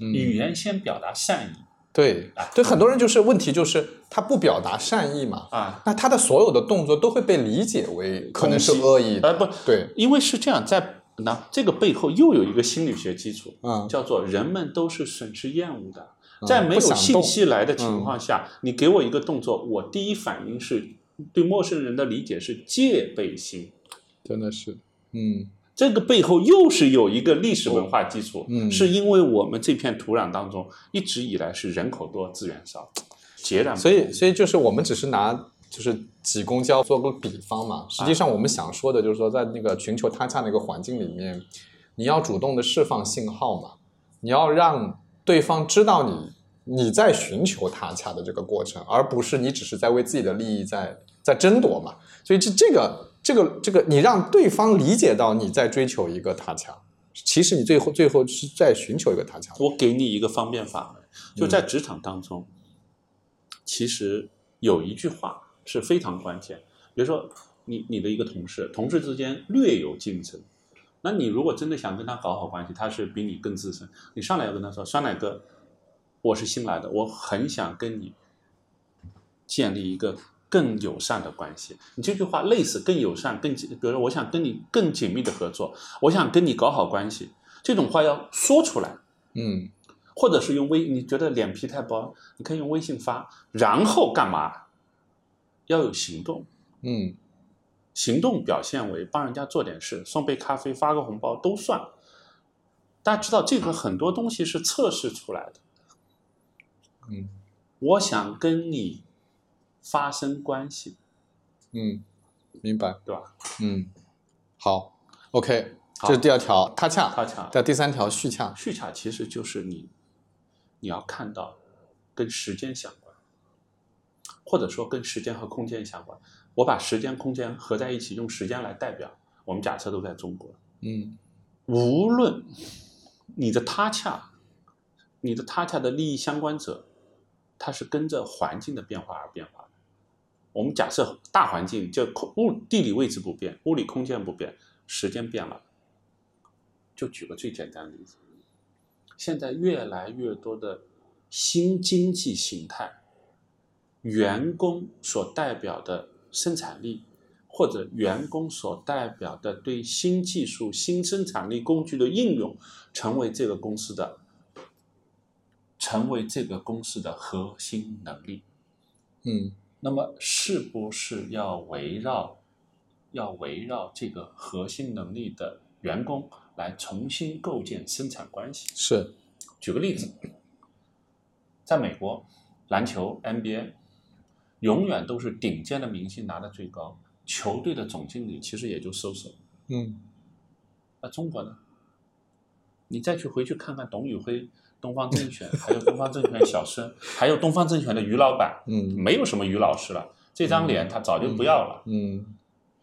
嗯，语言先表达善意对对，很多人就是问题就是他不表达善意嘛，啊，那他的所有的动作都会被理解为可能是恶意的。呃不，对，因为是这样，在那这个背后又有一个心理学基础，嗯叫做人们都是损失厌恶的，在没有信息来的情况下，你给我一个动作，我第一反应是对陌生人的理解是戒备心。真的是，嗯。这个背后又是有一个历史文化基础，嗯。是因为我们这片土壤当中一直以来是人口多、资源少，截然所以所以就是我们只是拿就是挤公交做个比方嘛，实际上我们想说的就是说，在那个寻求他洽的一个环境里面，你要主动的释放信号嘛，你要让对方知道你你在寻求他洽的这个过程，而不是你只是在为自己的利益在在争夺嘛。所以这这个这个这个，你让对方理解到你在追求一个他洽，其实你最后最后是在寻求一个他洽。我给你一个方便法门，就在职场当中，其实有一句话是非常关键。比如说，你你的一个同事，同事之间略有竞争，那你如果真的想跟他搞好关系，他是比你更资深，你上来要跟他说：“酸奶哥，我是新来的，我很想跟你建立一个更友善的关系。”你这句话类似更友善、更紧，比如说我想跟你更紧密的合作，我想跟你搞好关系，这种话要说出来。嗯或者是用微，你觉得脸皮太薄，你可以用微信发，然后干嘛？要有行动，嗯行动表现为帮人家做点事，送杯咖啡，发个红包都算。大家知道这个很多东西是测试出来的。嗯我想跟你发生关系，嗯，明白。对吧？嗯，好，OK，好这是第二条，他洽，他恰在第三条续洽，续洽其实就是你，你要看到跟时间相关，或者说跟时间和空间相关。我把时间、空间合在一起，用时间来代表。我们假设都在中国，嗯无论你的他洽，你的他洽的利益相关者，它是跟着环境的变化而变化的。我们假设大环境就空物地理位置不变，物理空间不变，时间变了。就举个最简单的例子，现在越来越多的新经济形态，员工所代表的生产力，或者员工所代表的对新技术、新生产力工具的应用，成为这个公司的，成为这个公司的核心能力。嗯那么，是不是要围绕，要围绕这个核心能力的员工来重新构建生产关系？是，举个例子，在美国，篮球 NBA 永远都是顶尖的明星拿的最高，球队的总经理其实也就收手。嗯那中国呢？你再去回去看看董宇辉、东方甄选，还有东方甄选小生，还有东方甄选的于老板，嗯没有什么于老师了，这张脸他早就不要了。嗯，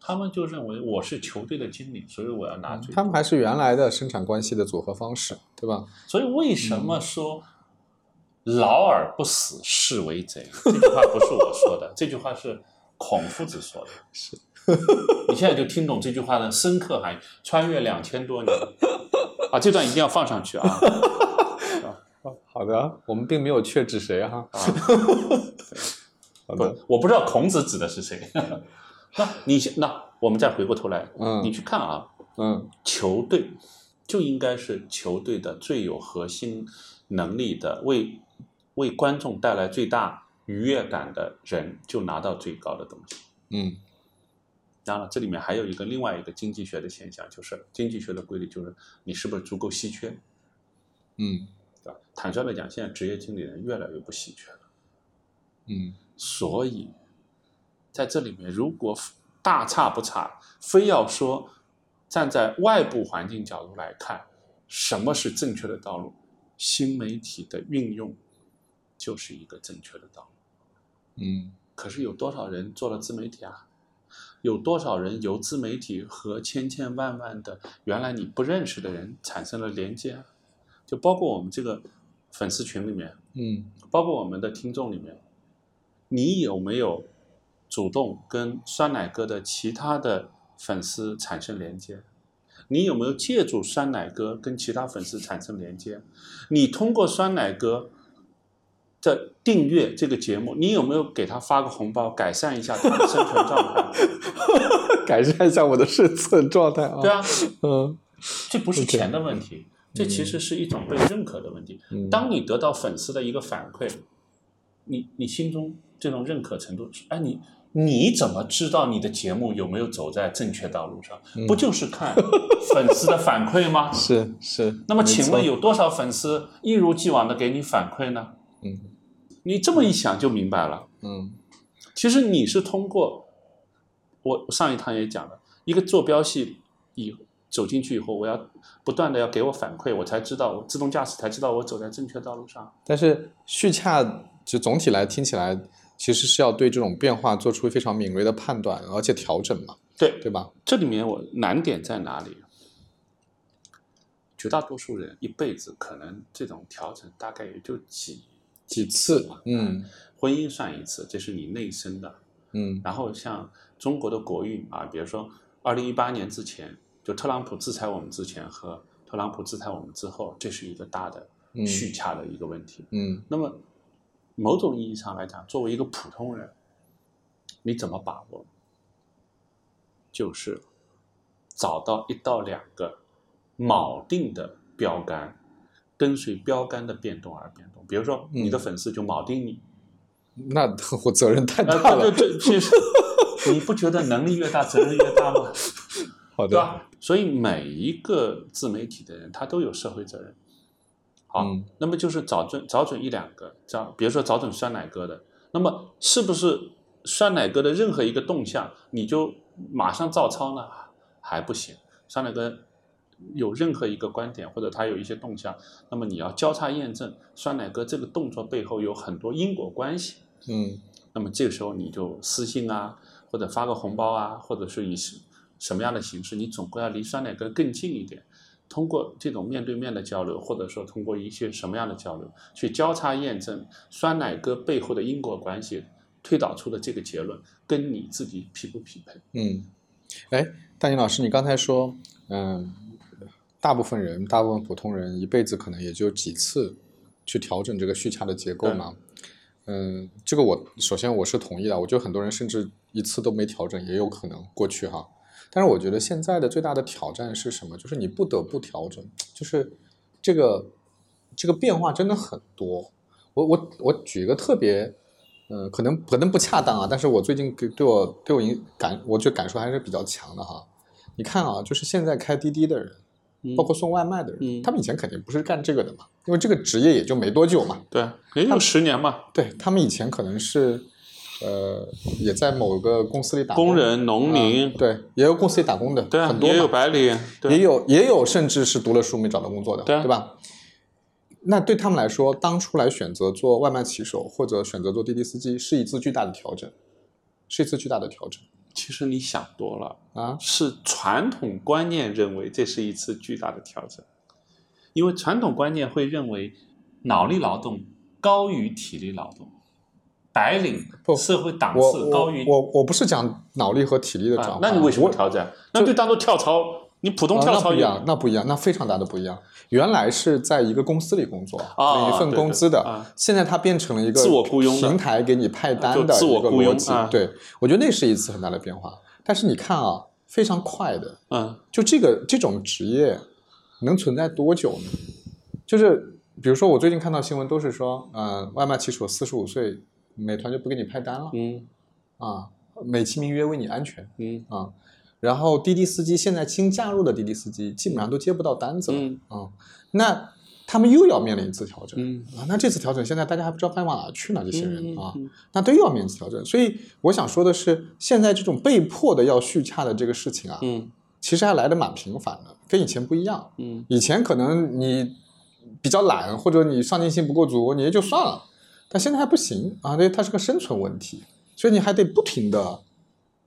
他们就认为我是球队的经理，所以我要拿。他们还是原来的生产关系的组合方式，对吧？所以为什么说“老而不死，是为贼”？这句话不是我说的，这句话是孔夫子说的。是，你现在就听懂这句话的深刻含义。穿越两千多年，啊，这段一定要放上去啊！好的，我们并没有确指谁哈。啊，好的，不，我不知道孔子指的是谁。那你那我们再回过头来，嗯你去看啊，嗯球队就应该是球队的最有核心能力的，为为观众带来最大愉悦感的人，就拿到最高的东西。嗯当然了，这里面还有一个另外一个经济学的现象，就是经济学的规律就是你是不是足够稀缺，嗯对吧？坦率的讲，现在职业经理人越来越不稀缺了。嗯所以，在这里面，如果大差不差，非要说站在外部环境角度来看，什么是正确的道路？新媒体的运用就是一个正确的道路。嗯可是有多少人做了自媒体啊？有多少人由自媒体和千千万万的原来你不认识的人产生了连接啊？就包括我们这个粉丝群里面，嗯包括我们的听众里面，你有没有主动跟酸奶哥的其他的粉丝产生连接？你有没有借助酸奶哥跟其他粉丝产生连接？你通过酸奶哥的订阅这个节目，你有没有给他发个红包，改善一下他的生存状态？改善一下我的生存状态啊。对，啊，嗯这不是钱的问题，这其实是一种被认可的问题。嗯当你得到粉丝的一个反馈，你你心中这种认可程度是，哎，你你怎么知道你的节目有没有走在正确道路上？嗯不就是看粉丝的反馈吗？是是。那么请问有多少粉丝一如既往的给你反馈呢？嗯你这么一想就明白了。嗯其实你是通过我上一堂也讲了，一个坐标系以走进去以后，我要不断的要给我反馈，我才知道我自动驾驶才知道我走在正确道路上。但是续洽就总体来听起来，其实是要对这种变化做出非常敏锐的判断，而且调整嘛，对，对吧？这里面我难点在哪里？绝大多数人一辈子可能这种调整大概也就几几次嘛嗯婚姻算一次，这是你内生的。嗯然后像中国的国运啊，比如说二零一八年之前，就特朗普制裁我们之前和特朗普制裁我们之后，这是一个大的嗯续洽的一个问题。嗯那么某种意义上来讲，作为一个普通人，你怎么把握？就是找到一到两个锚定的标杆，跟随标杆的变动而变动。比如说，你的粉丝就锚定你，那我责任太大啊，了。这这其实 你不觉得能力越大，责任越大吗？好的，对吧？所以每一个自媒体的人，他都有社会责任。好，嗯那么就是找准找准一两个，找比如说找准酸奶哥的，那么是不是酸奶哥的任何一个动向，你就马上照抄呢？还不行，酸奶哥有任何一个观点或者他有一些动向，那么你要交叉验证酸奶哥这个动作背后有很多因果关系。嗯那么这个时候你就私信啊，或者发个红包啊，或者是以什什么样的形式，你总归要离酸奶哥更近一点。通过这种面对面的交流，或者说通过一些什么样的交流，去交叉验证酸奶哥背后的因果关系，推导出的这个结论跟你自己匹不匹配？嗯，哎，大宁老师，你刚才说，嗯，大部分人，大部分普通人一辈子可能也就几次去调整这个续洽的结构嘛。嗯，这个我首先我是同意的，我觉得很多人甚至一次都没调整也有可能过去哈。但是我觉得现在的最大的挑战是什么？就是你不得不调整，就是这个这个变化真的很多。我我我举一个特别，嗯、可能可能不恰当啊，但是我最近给对我对我影感，我觉得感受还是比较强的哈。你看啊，就是现在开滴滴的人，包括送外卖的人，嗯他们以前肯定不是干这个的嘛，因为这个职业也就没多久嘛。对，也有十年嘛，对他们以前可能是，呃，也在某个公司里打工。工人、农民，啊对，也有公司里打工的，对啊很，多也有白领，对。也有也有甚至是读了书没找到工作的，对啊。吧？那对他们来说，当初来选择做外卖骑手或者选择做滴滴司机，是一次巨大的调整，是一次巨大的调整。其实你想多了。啊！是传统观念认为这是一次巨大的调整，因为传统观念会认为脑力劳动高于体力劳动，白领不社会档次高于我我我不是讲脑力和体力的转换，，啊那你为什么我调整？那就当做跳槽，你普通啊跳槽一样，那不一样，那非常大的不一样。原来是在一个公司里工作，啊领一份工资的，啊现在它变成了一个自我雇佣的平台，给你派单的一个自我雇佣逻辑。啊对，我觉得那是一次很大的变化。但是你看啊，非常快的，嗯就这个这种职业能存在多久呢？就是比如说，我最近看到新闻都是说，呃，外卖骑手四十五岁，美团就不给你派单了嗯啊，美其名曰为你安全嗯啊。然后滴滴司机现在新加入的滴滴司机基本上都接不到单子了，嗯啊，那他们又要面临一次调整、嗯啊。那这次调整现在大家还不知道该往哪去呢，这些人、啊，那都要面临一次调整。所以我想说的是，现在这种被迫的要续洽的这个事情啊，嗯其实还来的蛮频繁的，跟以前不一样。嗯以前可能你比较懒，或者你上进心不够足，你也就算了。但现在还不行啊，这它是个生存问题，所以你还得不停的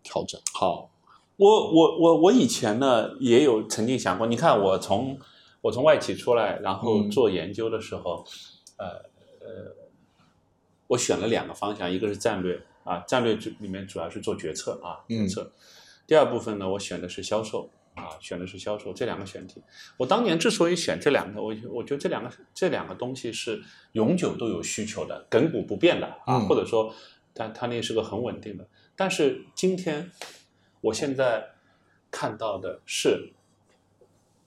调整。好，我我我我以前呢也有曾经想过，你看我从我从外企出来，然后嗯做研究的时候，呃呃，我选了两个方向，一个是战略啊，战略主里面主要是做决策啊，决嗯策。第二部分呢，我选的是销售啊，选的是销售这两个选题。我当年之所以选这两个，我我觉得这两个这两个东西是永久都有需求的，亘古不变的啊，嗯或者说它它那是个很稳定的。但是今天我现在看到的是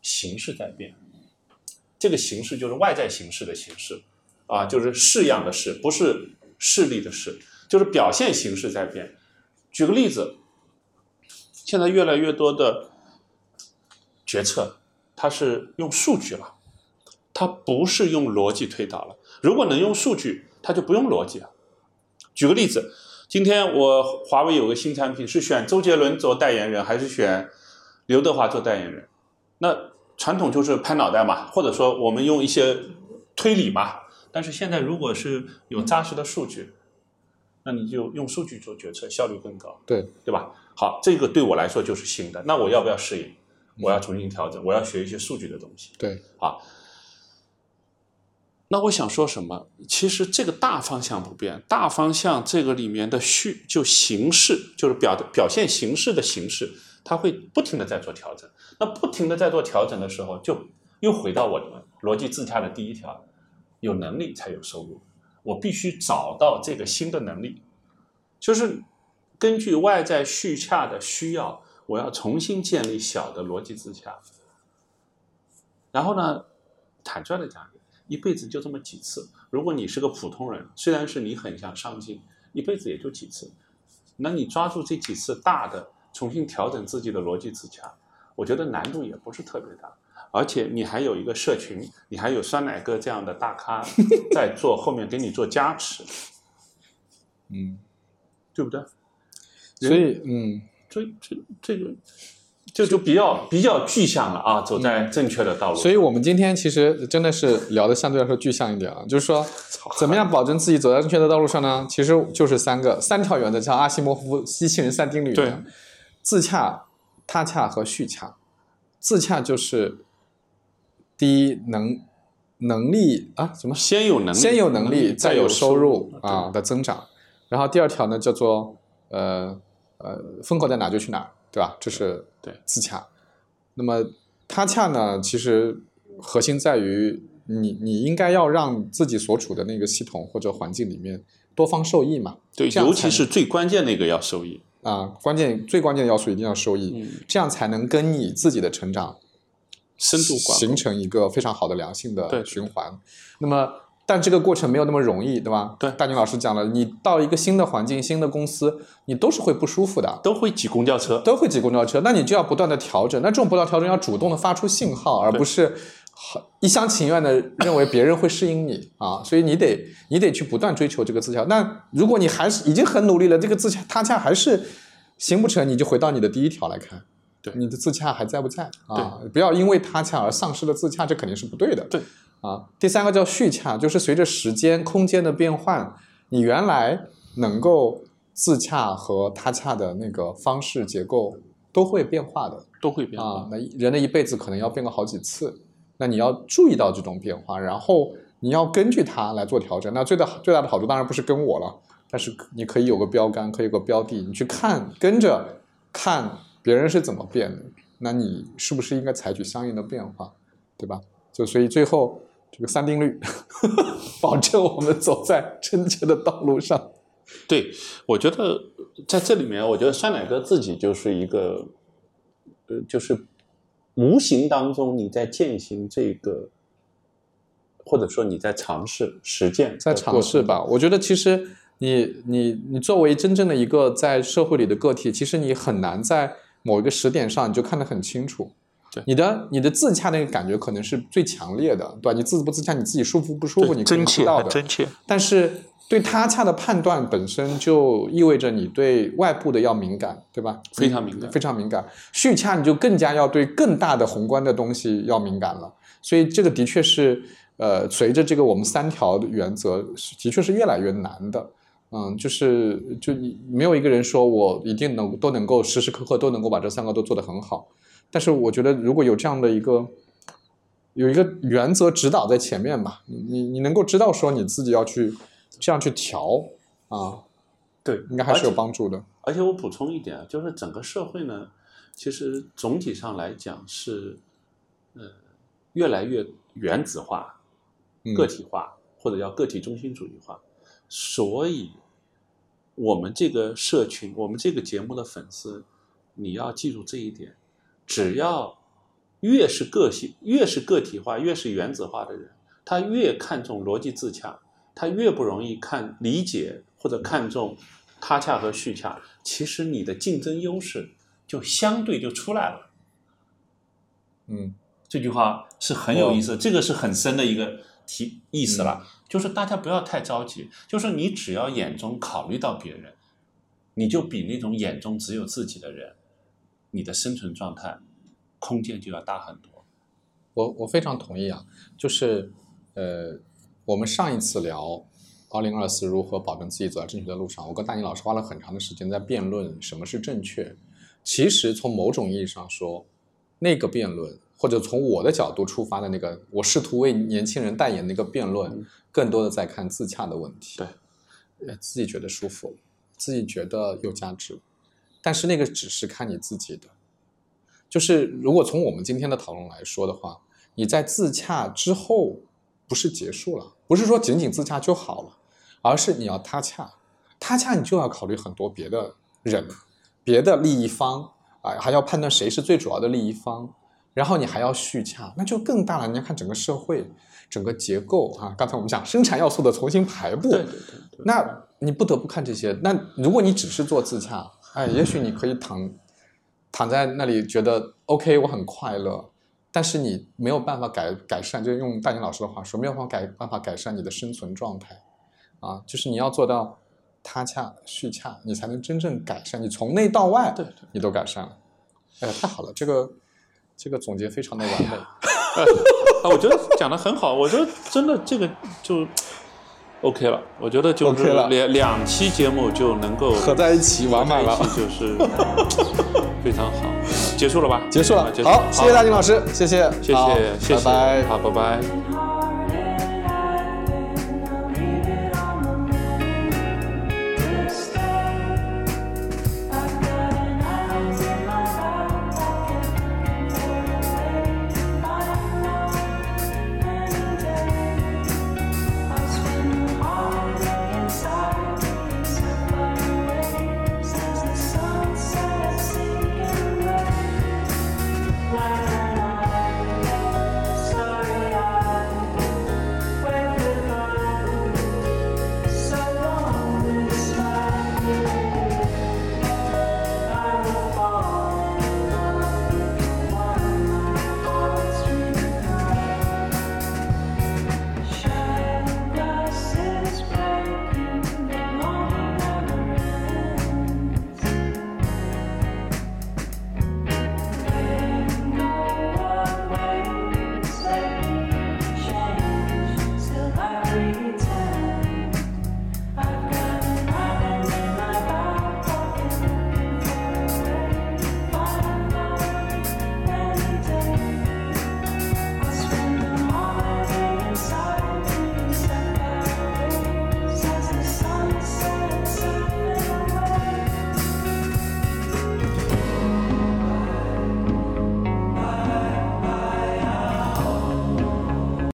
形式在变，这个形式就是外在形式的形式，啊，就是式样的式，不是势力的势，就是表现形式在变。举个例子，现在越来越多的决策，它是用数据了，它不是用逻辑推导了。如果能用数据，它就不用逻辑了。举个例子，今天我华为有个新产品，是选周杰伦做代言人，还是选刘德华做代言人？那传统就是拍脑袋嘛，或者说我们用一些推理嘛。但是现在如果是有扎实的数据，那你就用数据做决策，效率更高，对，对吧？好，这个对我来说就是新的，那我要不要适应？我要重新调整，我要学一些数据的东西。对，那我想说什么？其实这个大方向不变，大方向这个里面的序就形式，就是表的表现形式的形式，它会不停的在做调整。那不停的在做调整的时候，就又回到我们逻辑自洽的第一条：有能力才有收入。我必须找到这个新的能力，就是根据外在序洽的需要，我要重新建立小的逻辑自洽。然后呢，坦率的讲，一辈子就这么几次。如果你是个普通人，虽然是你很想上进，一辈子也就几次。那你抓住这几次大的，重新调整自己的逻辑自洽，我觉得难度也不是特别大。而且你还有一个社群，你还有酸奶哥这样的大咖 在做后面给你做加持，嗯，对不对？所以嗯，这这这个这就比较比较具象了啊，走在正确的道路。所以我们今天其实真的是聊的相对来说具象一点啊，就是说怎么样保证自己走在正确的道路上呢？其实就是三个三条原则，叫阿西莫夫机器人三定律。对，自洽、他洽和序洽。自洽就是第一能能力啊什么先有能力，先有能力，再有收入对啊的增长。然后第二条呢叫做呃呃风口在哪就去哪儿，对吧？这是对自洽。那么他洽呢，其实核心在于你你应该要让自己所处的那个系统或者环境里面多方受益嘛。对，尤其是最关键那个要受益。啊，关键最关键的要素一定要受益，嗯这样才能跟你自己的成长深度形成一个非常好的良性的循环。那么，但这个过程没有那么容易，对吧？对大宁老师讲了，你到一个新的环境、新的公司，你都是会不舒服的，都会挤公交车。都会挤公交车，那你就要不断的调整。那这种不断调整要主动的发出信号，而不是好一厢情愿的认为别人会适应你 啊。所以你得你得去不断追求这个自洽。那如果你还是已经很努力了，这个自洽他恰还是行不成，你就回到你的第一条来看。对你的自洽还在不在啊？不要因为他洽而丧失了自洽，这肯定是不对的。对啊，第三个叫序洽，就是随着时间、空间的变换，你原来能够自洽和他洽的那个方式结构都会变化的都会变化。啊。那人的一辈子可能要变个好几次，那你要注意到这种变化，然后你要根据它来做调整。那最大最大的好处当然不是跟我了，但是你可以有个标杆，可以有个标的，你去看，跟着看别人是怎么变的，那你是不是应该采取相应的变化，对吧？就所以最后这个三定律，保证我们走在正确的道路上。对，我觉得在这里面，我觉得酸奶哥自己就是一个，呃，就是无形当中你在践行这个，或者说你在尝试实践，在尝试。吧。我觉得其实你你你作为真正的一个在社会里的个体，其实你很难在某一个时点上你就看得很清楚。对你的你的自洽那个感觉可能是最强烈的，对吧？你自不自洽，你自己舒服不舒服，你可能知道的。切。但是对他洽的判断本身就意味着你对外部的要敏感，对吧？非常敏感非常敏感。续洽你就更加要对更大的宏观的东西要敏感了。所以这个的确是，呃，随着这个我们三条的原则，的确是越来越难的。嗯，就是就你没有一个人说我一定能都能够时时刻刻都能够把这三个都做得很好。但是我觉得如果有这样的一个有一个原则指导在前面吧，你你你能够知道说你自己要去这样去调啊，对，应该还是有帮助的。而且我补充一点啊，就是整个社会呢，其实总体上来讲是，呃，越来越原子化、嗯个体化，或者叫个体中心主义化。所以，我们这个社群，我们这个节目的粉丝，你要记住这一点：只要越是个性，越是个体化，越是原子化的人，他越看重逻辑自洽，他越不容易看理解或者看重他洽和序洽。其实你的竞争优势就相对就出来了。嗯这句话是很有意思的，这个是很深的一个题意思了。就是大家不要太着急，就是你只要眼中考虑到别人，你就比那种眼中只有自己的人，你的生存状态空间就要大很多。我我非常同意啊，就是呃，我们上一次聊二零二四如何保证自己走在正确的路上，我跟大宁老师花了很长的时间在辩论什么是正确。其实从某种意义上说，那个辩论或者从我的角度出发的那个，我试图为年轻人代言那个辩论，更多的在看自洽的问题。对，呃，自己觉得舒服，自己觉得有价值，但是那个只是看你自己的。就是如果从我们今天的讨论来说的话，你在自洽之后不是结束了，不是说仅仅自洽就好了，而是你要他洽，他洽你就要考虑很多别的人、别的利益方啊，还要判断谁是最主要的利益方，然后你还要续洽，那就更大了。你要看整个社会、整个结构啊，刚才我们讲生产要素的重新排布，对对对对，那你不得不看这些。那如果你只是做自洽，哎，也许你可以躺躺在那里觉得 OK，我很快乐，但是你没有办法改改善，就用大宁老师的话说，没有办法改办法改善你的生存状态啊，就是你要做到他恰续恰，你才能真正改善，你从内到外，对对你都改善了。哎呀，太好了，这个这个总结非常的完美。啊，我觉得讲的很好，我觉得真的这个就 OK 了。我觉得就是两两期节目就能够合在一起完满了就是非常好。结束了吧？结束了啊，结束好，谢谢大金老师，谢谢，谢谢谢谢好，拜拜。好，拜拜。